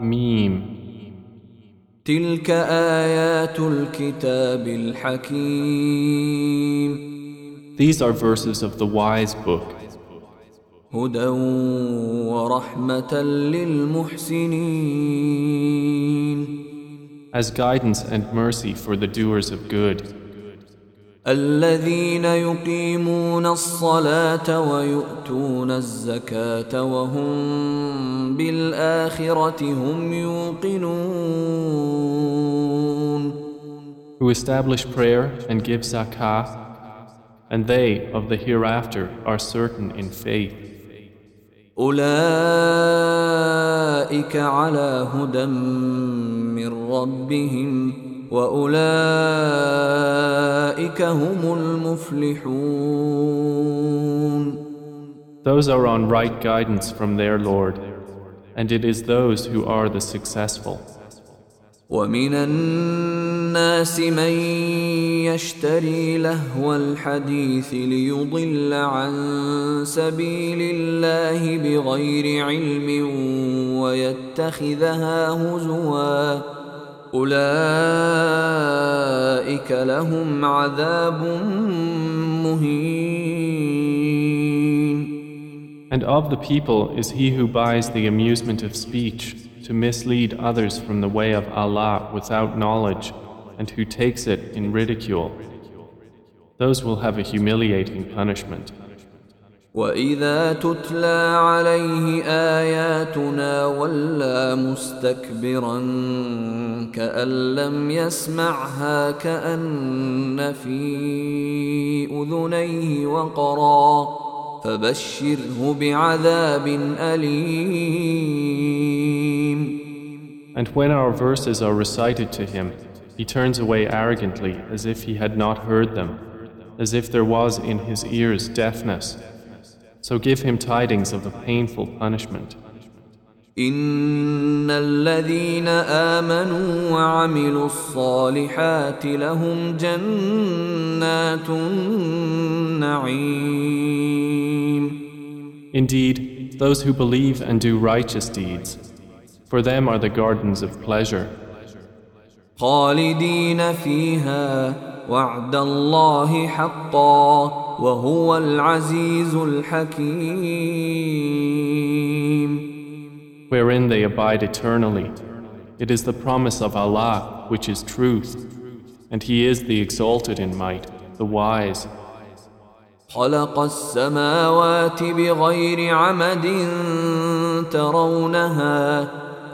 Mim. تلك آيات الكتاب الحكيم These are verses of the wise book, هدى ورحمة للمحسنين as guidance and mercy for the doers of good, الذين يقيمون الصلاة ويؤتون الزكاة وهم بالآخرة هم يوقنون who establish prayer and give zakah, and they of the hereafter are certain in faith. أولئك على هدى من ربهم وأولئك هم المفلحون Those are on right guidance from their Lord, and it is those who are the successful. ومن الناس من يشتري لهو الحديث ليضل عن سبيل الله بغير علم ويتخذها هزوا اولئك لهم عذاب مهين And of the people is he who buys the amusement of speech to mislead others from the way of Allah without knowledge and who takes it in ridicule. Those will have a humiliating punishment. وإذا تتلى عليه آياتنا ولى مستكبرا كأن لم يسمعها كأن في أذنيه وقرا فبشره بعذاب أليم And when our verses are recited to him, he turns away arrogantly as if he had not heard them, as if there was in his ears deafness. So give him tidings of a painful punishment. إن الذين آمنوا وعملوا الصالحات لهم جنات النعيم Indeed, those who believe and do righteous deeds, for them are the gardens of pleasure, خالدين فيها وعد الله حقا وهو العزيز الحكيم wherein they abide eternally. It is the promise of Allah, which is truth, and He is the exalted in might, the wise. خلق السماوات بغير عمد ترونها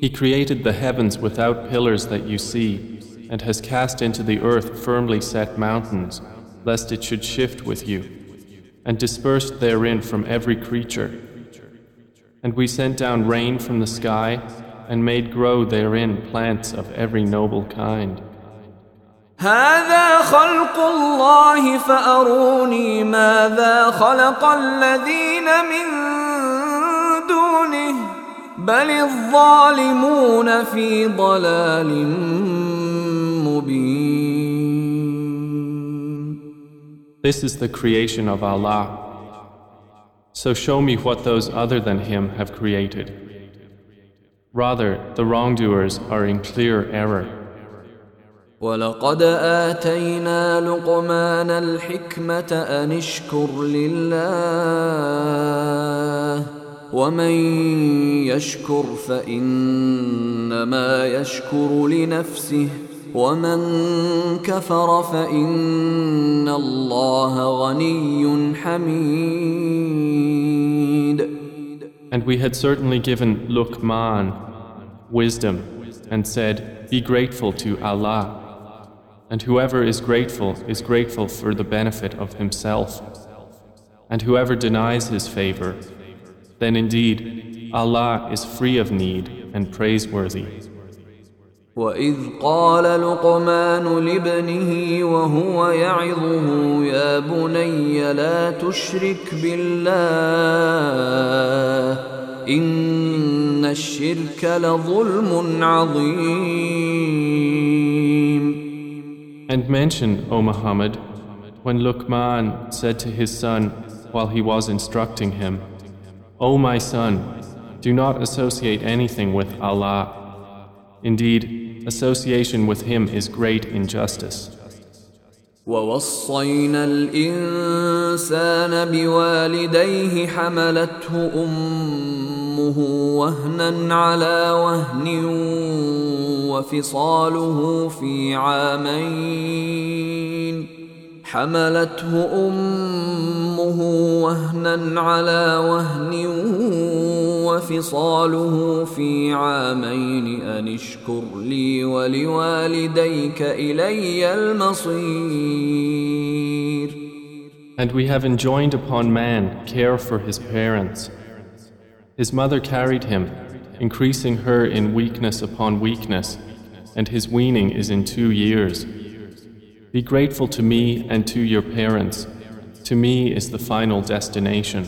He created the heavens without pillars that you see, and has cast into the earth firmly set mountains, lest it should shift with you, and dispersed therein from every creature. And we sent down rain from the sky, and made grow therein plants of every noble kind. هذا خلق الله فأروني ماذا خلق الذين من دونه بل الظالمون في ضلال مبين This is the creation of Allah. So show me what those other than Him have created. Rather, the wrongdoers are in clear error. ولقد آتينا لقمان الحكمة أن اشكر لله ومن يشكر فانما يشكر لنفسه ومن كفر فان الله غني حميد And we had certainly given Luqman wisdom and said, Be grateful to Allah. And whoever is grateful is grateful for the benefit of himself. And whoever denies his favor, then indeed Allah is free of need and praiseworthy. وإذ قال لقمان لابنه وهو يعظه يا بني لا تشرك بالله إن الشرك لظلم عظيم And mention, O Muhammad, when Luqman said to his son while he was instructing him, O my son, do not associate anything with Allah. Indeed, association with Him is great injustice. ووصينا الإنسان بوالديه حملته أمه وهنا على وهن وفصاله في عامين حملته أمه وهنا على وهن وفصاله في عامين أن اشكر لي ولوالديك إلي المصير And we have enjoined upon man care for his parents. His mother carried him, increasing her in weakness upon weakness, and his weaning is in two years. Be grateful to me and to your parents. To me is the final destination.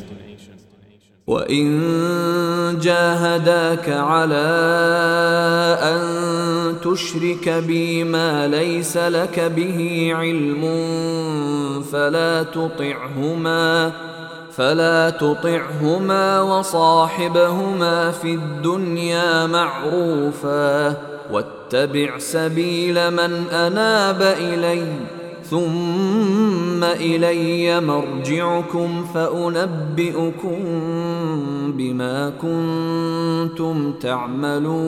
وإن جاهداك على أن تشرك بي ما ليس لك به علم فلا تطعهما فلا تطعهما وصاحبهما في الدنيا معروفا واتبع سبيل من أناب إليّ ثم إلي مرجعكم فأنبئكم بما كنتم تعملون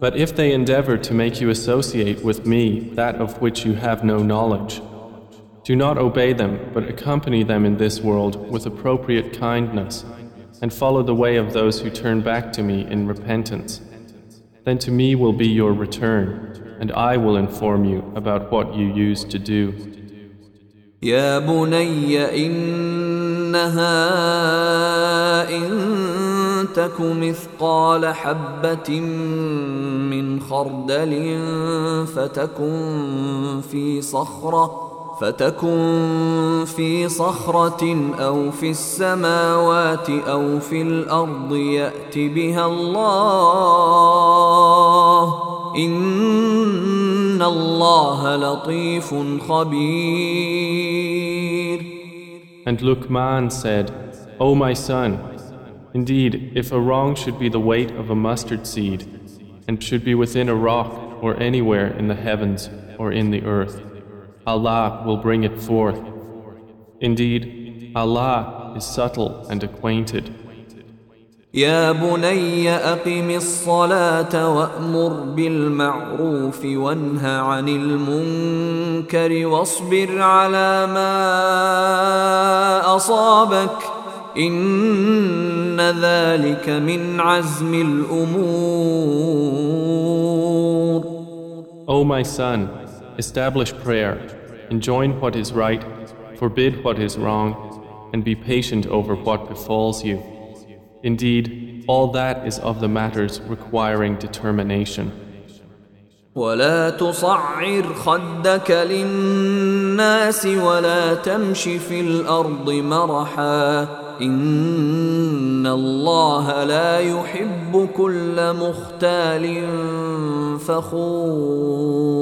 But if they endeavor to make you associate with me that of which you have no knowledge, do not obey them, but accompany them in this world with appropriate kindness, and follow the way of those who turn back to me in repentance. Then to me will be your return, and I will inform you about what you used to do. يا بني إنها إن تك مثقال حبة من خردل فتكن في صخرة فتكن في صخرة أو في السماوات أو في الأرض يأت بها الله إن الله لطيف خبير And Luqman said, O my son, indeed, if a wrong should be the weight of a mustard seed, and should be within a rock or anywhere in the heavens or in the earth, Allah will bring it forth. Indeed, Allah is subtle and acquainted. يا بني أقم الصلاة وأمر بالمعروف وانه عن المنكر واصبر على ما أصابك إن ذلك من عزم الأمور O my son, establish prayer, enjoin what is right, forbid what is wrong, and be patient over what befalls you. Indeed, all that is of the matters requiring determination. ولا تصعر خدك للناس ولا تمش في الارض مرحا ان الله لا يحب كل مختال فخور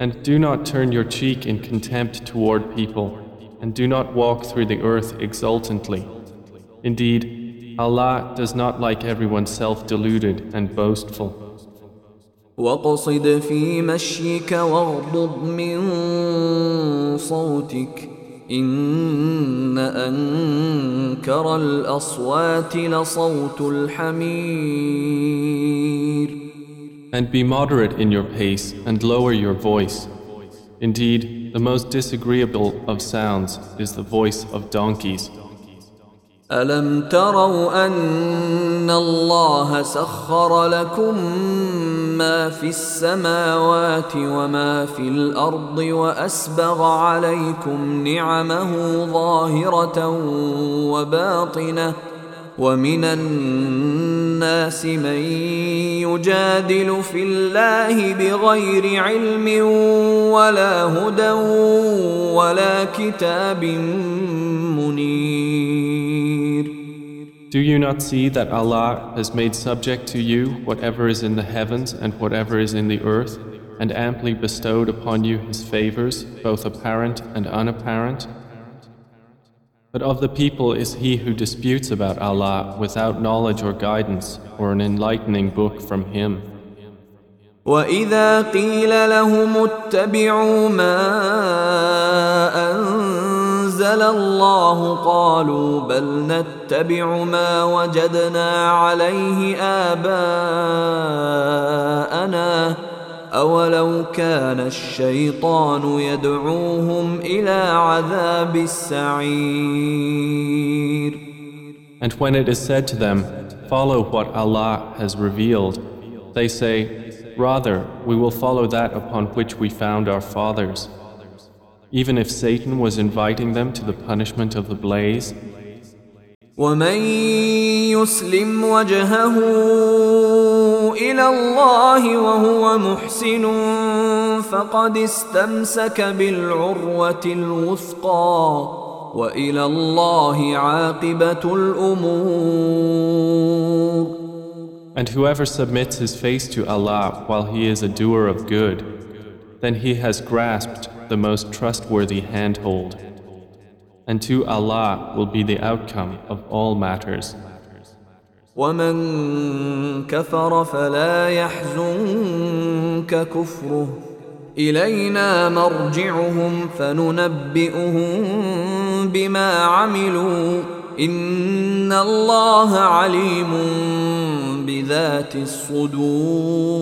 And do not turn your cheek in contempt toward people, and do not walk through the earth exultantly. Indeed, Allah does not like everyone self deluded and boastful. واقصد في مشيك واغضض من صوتك إن أنكر الأصوات لصوت الحمير And be moderate in your pace and lower your voice. Indeed, the most disagreeable of sounds is the voice of donkeys. ألم تروا أن الله سخر لكم ما في السماوات وما في الأرض وأسبغ عليكم نعمه ظاهرة وباطنة ومن الناس من يجادل في الله بغير علم ولا هدى ولا كتاب منير Do you not see that Allah has made subject to you whatever is in the heavens and whatever is in the earth, and amply bestowed upon you His favors, both apparent and unapparent? But of the people is he who disputes about Allah without knowledge or guidance or an enlightening book from Him. وإذا قيل لهم اتبعوا ما أنزل الله قالوا بل نتبع ما وجدنا عليه آباءنا أولو كان الشيطان يدعوهم إلى عذاب السعير And when it is said to them, Follow what Allah has revealed, they say, Rather, we will follow that upon which we found our fathers. Even if Satan was inviting them to the punishment of the blaze, ومن يسلم وجهه إلى الله وهو محسن فقد استمسك بالعروة الوثقى وإلى الله عاقبة الأمور And whoever submits his face to Allah while he is a doer of good, then he has grasped the most trustworthy handhold. And to Allah will be the outcome of all matters. ومن كفر فلا يحزنك كفره إلينا مرجعهم فننبئهم بما عملوا إن الله عليم بذات الصدور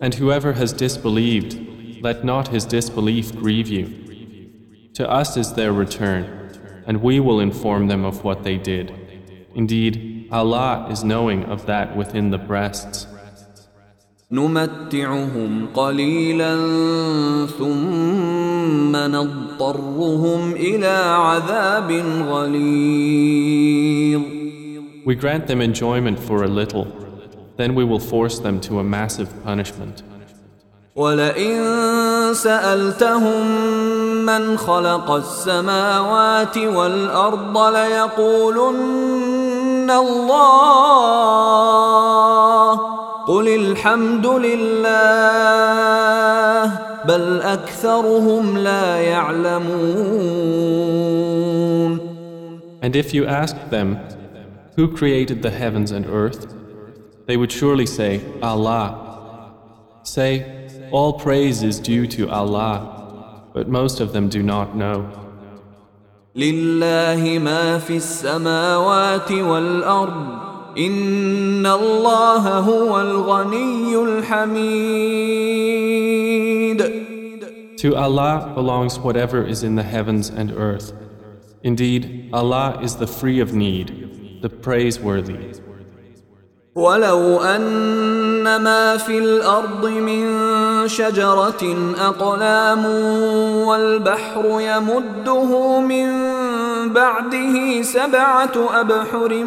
And whoever has disbelieved, let not his disbelief grieve you. To us is their return, and we will inform them of what they did. Indeed, Allah is knowing of that within the breasts. نمتعهم قليلا ثم نضطرهم إلى عذاب غليظ We grant them enjoyment for a little, then we will force them to a massive punishment. ولئن سألتهم من خلق السماوات والأرض ليقولن الله قل الحمد لله بل أكثرهم لا يعلمون And if you asked them, Who created the heavens and earth? They would surely say, Allah. Say, All praise is due to Allah, but most of them do not know. لله ما في السماوات والأرض إن الله هو الغني الحميد To Allah belongs whatever is in the heavens and earth. Indeed, Allah is the free of need, the praiseworthy. ولو أن ما في الأرض من شجرة أقلام والبحر يمده من بعده سبعة أبحر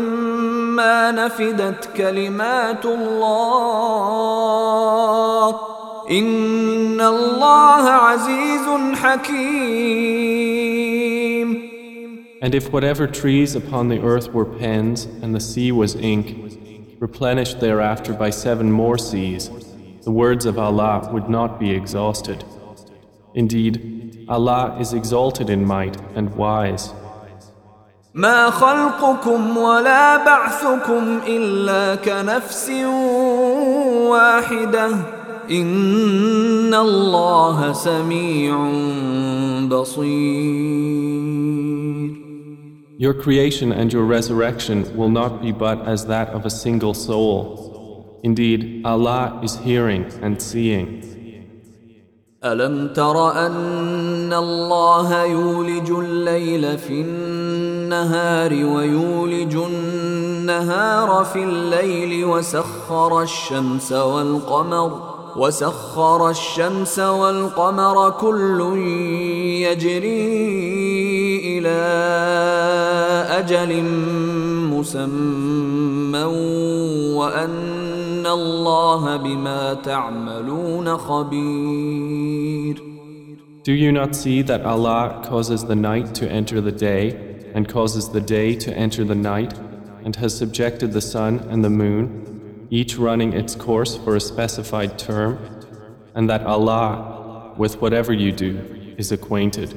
ما نفدت كلمات الله إن الله عزيز حكيم And if whatever trees upon the earth were pens and the sea was ink, replenished thereafter by seven more seas, the words of Allah would not be exhausted. Indeed, Allah is exalted in might and wise. ما خلقكم ولا بعثكم إلا كنفس واحدة إن الله سميع بصير Your creation and your resurrection will not be but as that of a single soul. Indeed, Allah is hearing and seeing. ألم تر أن الله يولج الليل في النهار ويولج النهار في الليل وسخر الشمس والقمر وسخر الشمس والقمر كل يجري إلى أجل مسمى وأن الله بما تعملون خبير Do you not see that Allah causes the night to enter the day and causes the day to enter the night and has subjected the sun and the moon each running its course for a specified term, and that Allah, with whatever you do, is acquainted.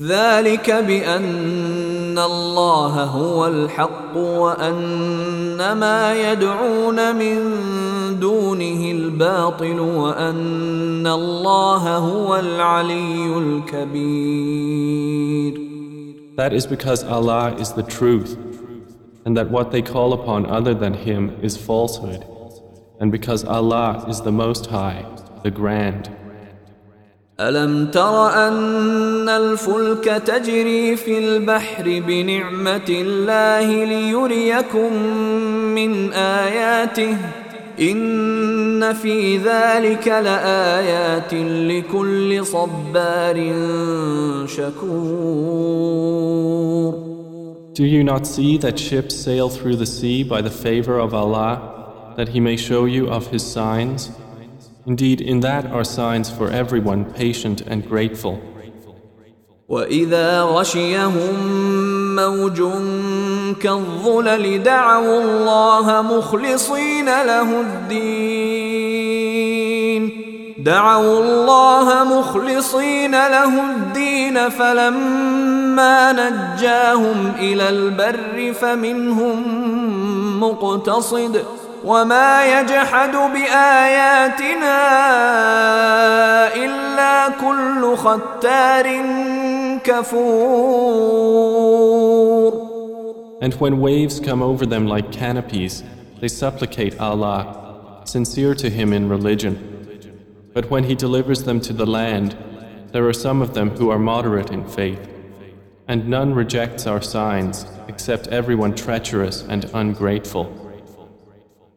ذلك بأن الله هو الحق وأن ما يدعون من دونه الباطل وأن الله هو العلي الكبير. That is because Allah is the truth and that what they call upon other than Him is falsehood, and because Allah is the Most High, the Grand. ألم تر أن الفلك تجري في البحر بنعمة الله ليريكم من آياته إن في ذلك لآيات لكل صبار شكور Do you not see that ships sail through the sea by the favor of Allah, that He may show you of His signs? Indeed, in that are signs for everyone patient and grateful. وإذا غشيهم موج كالظلل دعوا الله مخلصين له الدين دعوا الله مخلصين له الدين فلما نجاهم إلى البر فمنهم مقتصد وما يجحد باياتنا الا كل ختار كفور And when waves come over them like canopies, they supplicate Allah, sincere to Him in religion. But when He delivers them to the land, there are some of them who are moderate in faith. And none rejects our signs, except everyone treacherous and ungrateful.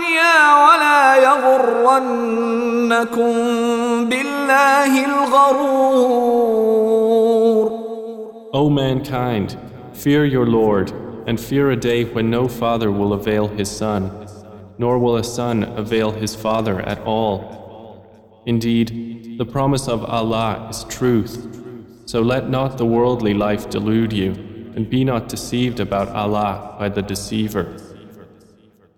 الدنيا ولا يغرنكم بالله الغرور O mankind, fear your Lord, and fear a day when no father will avail his son, nor will a son avail his father at all. Indeed, the promise of Allah is truth. So let not the worldly life delude you, and be not deceived about Allah by the deceiver.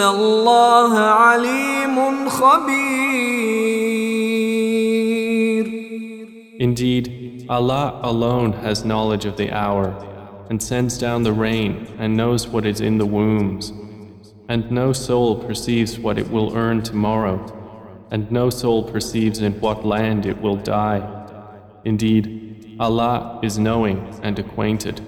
إن الله عليم خبير Indeed, Allah alone has knowledge of the hour, and sends down the rain, and knows what is in the wombs. And no soul perceives what it will earn tomorrow, and no soul perceives in what land it will die. Indeed, Allah is knowing and acquainted.